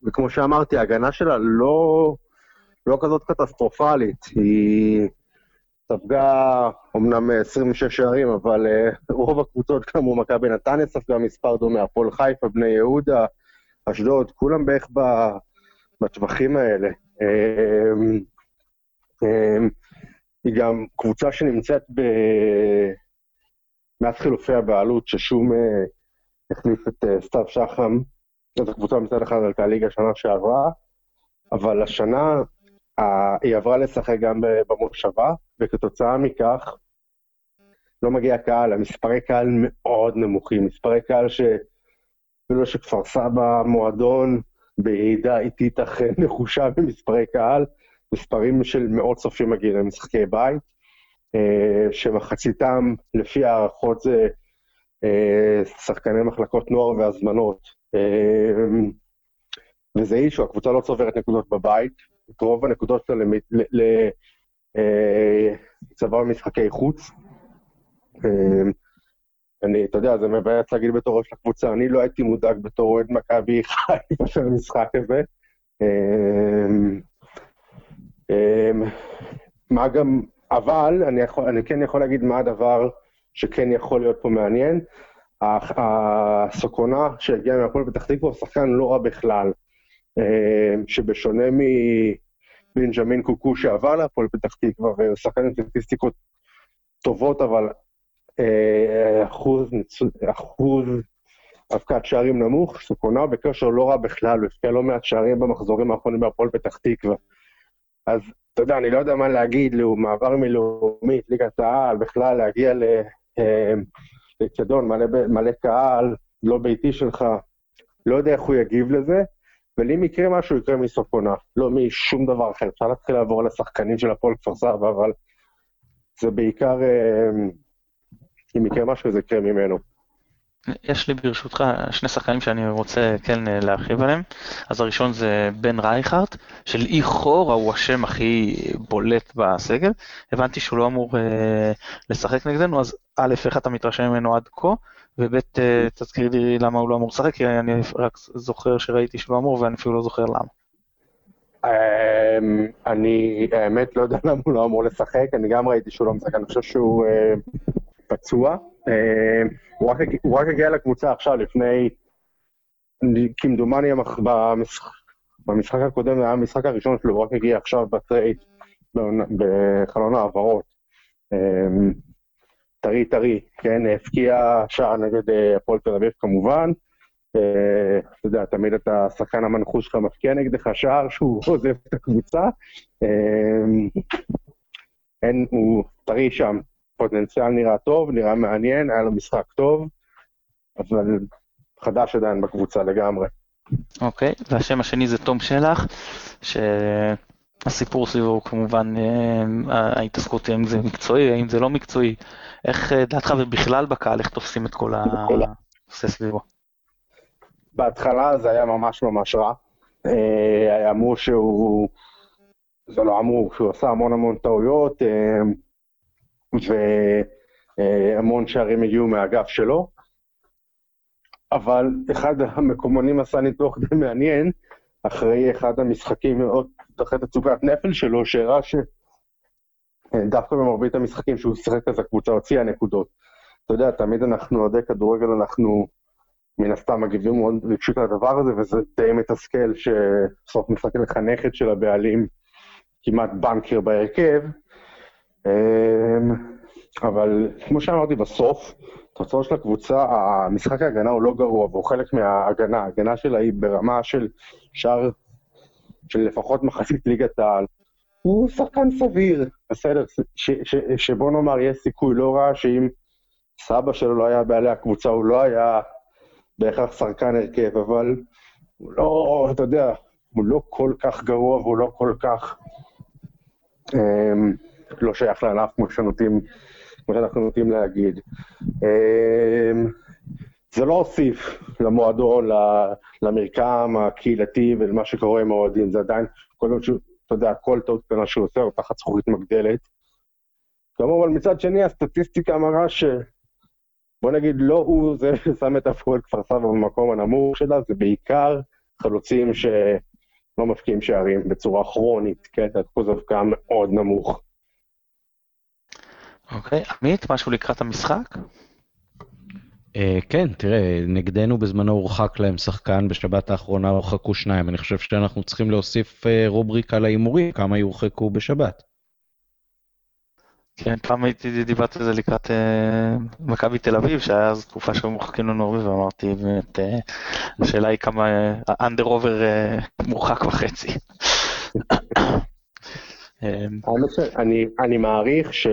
וכמו שאמרתי, ההגנה שלה לא, לא כזאת קטסטרופלית. היא ספגה אמנם 26 שערים, אבל uh, רוב הקבוצות כמו מכבי נתניה ספגה מספר דומה, הפועל חיפה, בני יהודה, אשדוד, כולם בערך בטווחים האלה. Um, um, היא גם קבוצה שנמצאת ב... מאז חילופי הבעלות, ששום uh, החליף את סתיו שחם, אז הקבוצה מצד אחד עלתה ליגה שנה שעברה, אבל השנה היא עברה לשחק גם במושבה, וכתוצאה מכך לא מגיע קהל, המספרי קהל מאוד נמוכים, מספרי קהל ש... אפילו שכפר סבא מועדון בירידה איטית אך נחושה במספרי קהל, מספרים של מאות צופים מגיעים למשחקי בית, אה, שמחציתם, לפי הערכות, זה אה, שחקני מחלקות נוער והזמנות. אה, וזה אישו, הקבוצה לא צוברת נקודות בבית, את רוב הנקודות שלה לצבא במשחקי חוץ. אמ, אני, אתה יודע, זה מבאס להגיד בתור ראש הקבוצה, אני לא הייתי מודאג בתור אוהד מכבי חיפה של המשחק הזה. אמ, מה גם, אבל אני, יכול, אני כן יכול להגיד מה הדבר שכן יכול להיות פה מעניין. הסוקונה שהגיע מהפועל פתח תקווה הוא שחקן לא רע בכלל. אה, שבשונה מבנג'מין קוקו שעבר להפועל פתח תקווה ושחקן עם סטטיסטיקות טובות, אבל אה, אחוז, אחוז אבקת שערים נמוך, סוכונה בקשר לא רע בכלל, הוא הפקיע לא מעט שערים במחזורים האחרונים בהפועל פתח תקווה. אז אתה יודע, אני לא יודע מה להגיד, מעבר מלאומית, ליגת העל, בכלל להגיע לאצטדיון מלא, מלא קהל, לא ביתי שלך, לא יודע איך הוא יגיב לזה, אבל אם יקרה משהו, יקרה מסוף עונה, לא משום דבר אחר. אפשר להתחיל לעבור לשחקנים של הפועל כפר סבא, אבל זה בעיקר, אה, אם יקרה משהו, זה יקרה ממנו. יש לי ברשותך שני שחקנים שאני רוצה כן אה, להרחיב עליהם. אז הראשון זה בן רייכרט, של אי חור, הוא השם הכי בולט בסגל. הבנתי שהוא לא אמור אה, לשחק נגדנו, אז א', איך אתה מתרשם ממנו עד כה, וב', אה, תזכיר לי למה הוא לא אמור לשחק, כי אני רק זוכר שראיתי שהוא אמור ואני אפילו לא זוכר למה. אמ, אני האמת לא יודע למה הוא לא אמור לשחק, אני גם ראיתי שהוא לא משחק, אני חושב שהוא אה, פצוע. אה, הוא רק, הגיע לקבוצה עכשיו, לפני, כמדומני במשחק, הקודם, היה המשחק הראשון שלו, הוא רק הגיע עכשיו בחלון העברות. טרי טרי, כן, הפקיע שער נגד אה, הפועל תל אביב כמובן. אה, אתה יודע, תמיד אתה, השחקן המנחוש שלך מפקיע נגדך שער שהוא עוזב את הקבוצה. אמ, אין, הוא טרי שם, פוטנציאל נראה טוב, נראה מעניין, היה לו משחק טוב, אבל חדש עדיין בקבוצה לגמרי. אוקיי, והשם השני זה תום שלח, שהסיפור סביבו הוא כמובן אה, ההתעסקות האם זה מקצועי, האם זה לא מקצועי, איך אה, דעתך ובכלל בקהל, איך תופסים את כל הנושא סביבו? בהתחלה זה היה ממש ממש רע. אה, אמרו שהוא, זה לא אמרו, שהוא עשה המון המון טעויות, והמון שערים הגיעו מהאגף שלו. אבל אחד המקומונים עשה ניתוח די מעניין, אחרי אחד המשחקים, מאוד אחרי תצוגת נפל שלו, שהראה שדווקא במרבית המשחקים שהוא שיחק אז הקבוצה הוציאה נקודות. אתה יודע, תמיד אנחנו, אוהדי כדורגל, אנחנו מן הסתם מגיבים מאוד רגשית לדבר הזה, וזה די מתסכל שסוף משחק לך נכד של הבעלים, כמעט בנקר בהרכב. אמ, אבל כמו שאמרתי, בסוף, התוצאות של הקבוצה, המשחק ההגנה הוא לא גרוע, והוא חלק מההגנה. ההגנה שלה היא ברמה של שער, של לפחות מחצית ליגת העל. הוא שחקן סביר, בסדר, שבוא נאמר, יש סיכוי לא רע שאם סבא שלו לא היה בעלי הקבוצה, הוא לא היה בהכרח שחקן הרכב, אבל הוא לא, אתה יודע, הוא לא כל כך גרוע והוא לא כל כך אמ, לא שייך לענף כמו שאנחנו נוטים להגיד. אמ, זה לא הוסיף למועדון, למרקם הקהילתי ולמה שקורה עם האוהדים, זה עדיין, כל פעם שהוא, אתה יודע, כל טעות קטנה שהוא עושה, הוא תחת זכוכית מגדלת. כמובן, אבל מצד שני, הסטטיסטיקה מראה ש... בוא נגיד, לא הוא זה ששם את הפועל כפר סבא במקום הנמוך שלה, זה בעיקר חלוצים שלא מפקיעים שערים בצורה כרונית, כן, אחוז הבקעה מאוד נמוך. אוקיי, עמית, משהו לקראת המשחק? Uh, כן, תראה, נגדנו בזמנו הורחק להם שחקן, בשבת האחרונה הורחקו שניים. אני חושב שאנחנו צריכים להוסיף uh, רובריקה להימורים, כמה יורחקו בשבת. כן, פעם הייתי דיברתי על זה לקראת uh, מכבי תל אביב, שהיה אז תקופה שהיו מורחקים לנו הרבה, ואמרתי באמת, uh, השאלה היא כמה אנדר uh, עובר uh, מורחק וחצי. אני מעריך ש...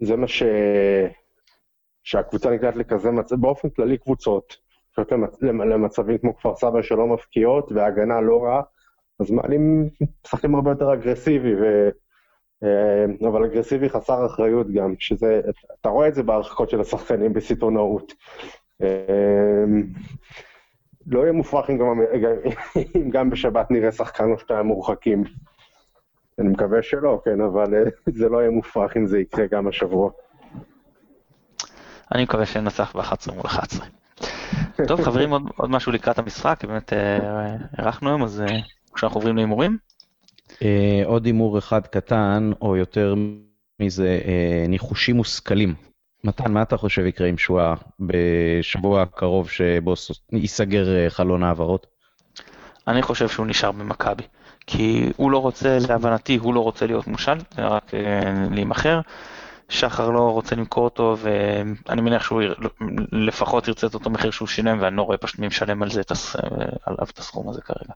זה מה ש... שהקבוצה נקראת לכזה מצב, באופן כללי קבוצות, למצ... למצבים כמו כפר סבא שלא מפקיעות והגנה לא רעה, אז מעלים, משחקים הרבה יותר אגרסיבי, ו... אה, אבל אגרסיבי חסר אחריות גם, שזה, אתה רואה את זה בהרחקות של השחקנים בסיטונאות. אה, לא יהיה מופרך אם גם, אם גם בשבת נראה שחקן או שתיים מורחקים. אני מקווה שלא, כן, אבל אה, זה לא יהיה מופרך אם זה יקרה גם השבוע. אני מקווה שננצח ב-11 מול 11. טוב, חברים, עוד, עוד משהו לקראת המשחק, באמת אה, היום, אז אה, כשאנחנו עוברים להימורים. עוד הימור אחד קטן, או יותר מזה, ניחושים מושכלים. מתן, מה אתה חושב יקרה עם שואה בשבוע הקרוב שבו ייסגר חלון העברות? אני חושב שהוא נשאר במכבי. כי הוא לא רוצה, להבנתי, הוא לא רוצה להיות מושל, זה רק אה, להימכר. שחר לא רוצה למכור אותו, ואני מניח שהוא לפחות ירצה את אותו מחיר שהוא שילם, ואני לא רואה פשוט מי משלם על זה, עליו את הסכום הזה כרגע.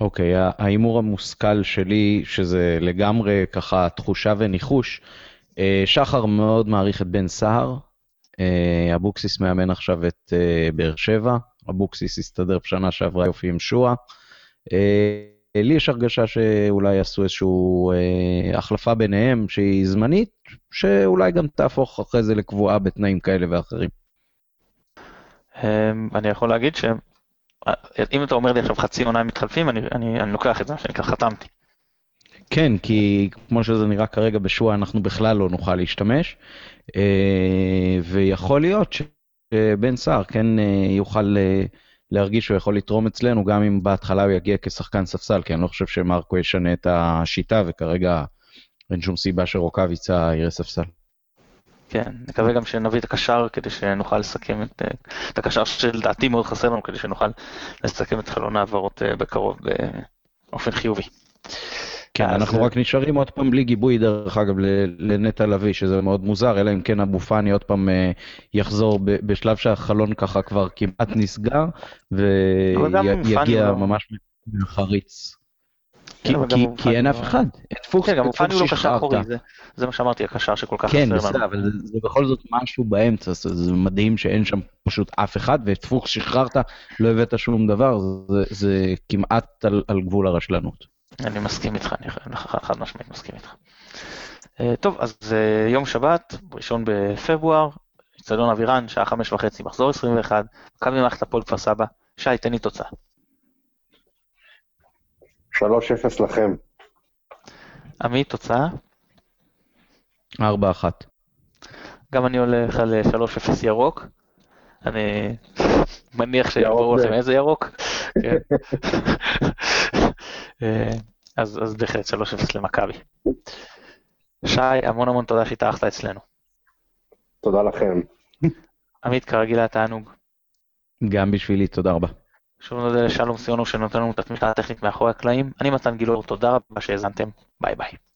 אוקיי, ההימור המושכל שלי, שזה לגמרי ככה תחושה וניחוש, אה, שחר מאוד מעריך את בן סהר, אה, אבוקסיס מאמן עכשיו את אה, באר שבע, אבוקסיס הסתדר בשנה שעברה יופי עם שואה. לי יש הרגשה שאולי יעשו איזושהי החלפה ביניהם שהיא זמנית, שאולי גם תהפוך אחרי זה לקבועה בתנאים כאלה ואחרים. אני יכול להגיד ש... אם אתה אומר לי עכשיו חצי עונה מתחלפים, אני, אני, אני לוקח את זה, מה שנקרא, חתמתי. כן, כי כמו שזה נראה כרגע בשואה, אנחנו בכלל לא נוכל להשתמש, אה, ויכול להיות שבן סער כן אה, יוכל אה, להרגיש שהוא יכול לתרום אצלנו, גם אם בהתחלה הוא יגיע כשחקן ספסל, כי אני לא חושב שמרקו ישנה את השיטה, וכרגע אין שום סיבה שרוקאביצה יראה ספסל. כן, נקווה גם שנביא את הקשר כדי שנוכל לסכם את, את הקשר שלדעתי מאוד חסר לנו, כדי שנוכל לסכם את חלון העברות בקרוב באופן חיובי. כן, אנחנו רק נשארים עוד פעם בלי גיבוי, דרך אגב, לנטע לביא, שזה מאוד מוזר, אלא אם כן אבו פאני עוד פעם אה, יחזור בשלב שהחלון ככה כבר כמעט נסגר, ויגיע לא- ממש חריץ. כי, כי, כי אין אף אחד, אין פוקס, כן, גם פאני הוא לא קשר אחורי, זה, זה מה שאמרתי, הקשר שכל כך כן, חסר לנו. כן, בסדר, אבל זה, זה בכל זאת משהו באמצע, זה, זה מדהים שאין שם פשוט אף אחד, ואת פוקס שחררת, לא הבאת שום דבר, זה, זה כמעט על, על גבול הרשלנות. אני מסכים איתך, אני חד משמעית מסכים איתך. אה, טוב, אז אה, יום שבת, ראשון בפברואר, אצטדיון אבירן, שעה חמש וחצי, מחזור 21, מכבי מערכת הפועל כפר סבא. שי, תן לי תוצאה. 3-0 לכם. עמית, תוצאה? 4-1. גם אני הולך על 3-0 ירוק. אני מניח שיעבור לכם איזה ירוק. אה, אז, אז בהחלט 3-0 למכבי. שי, המון המון תודה שהתארחת אצלנו. תודה לכם. עמית, כרגיל היה תענוג. גם בשבילי, תודה רבה. שוב נודה לשלום סיונו שנותן לנו את התמיכה הטכנית מאחורי הקלעים. אני מתן גילאור, תודה רבה שהאזנתם, ביי ביי.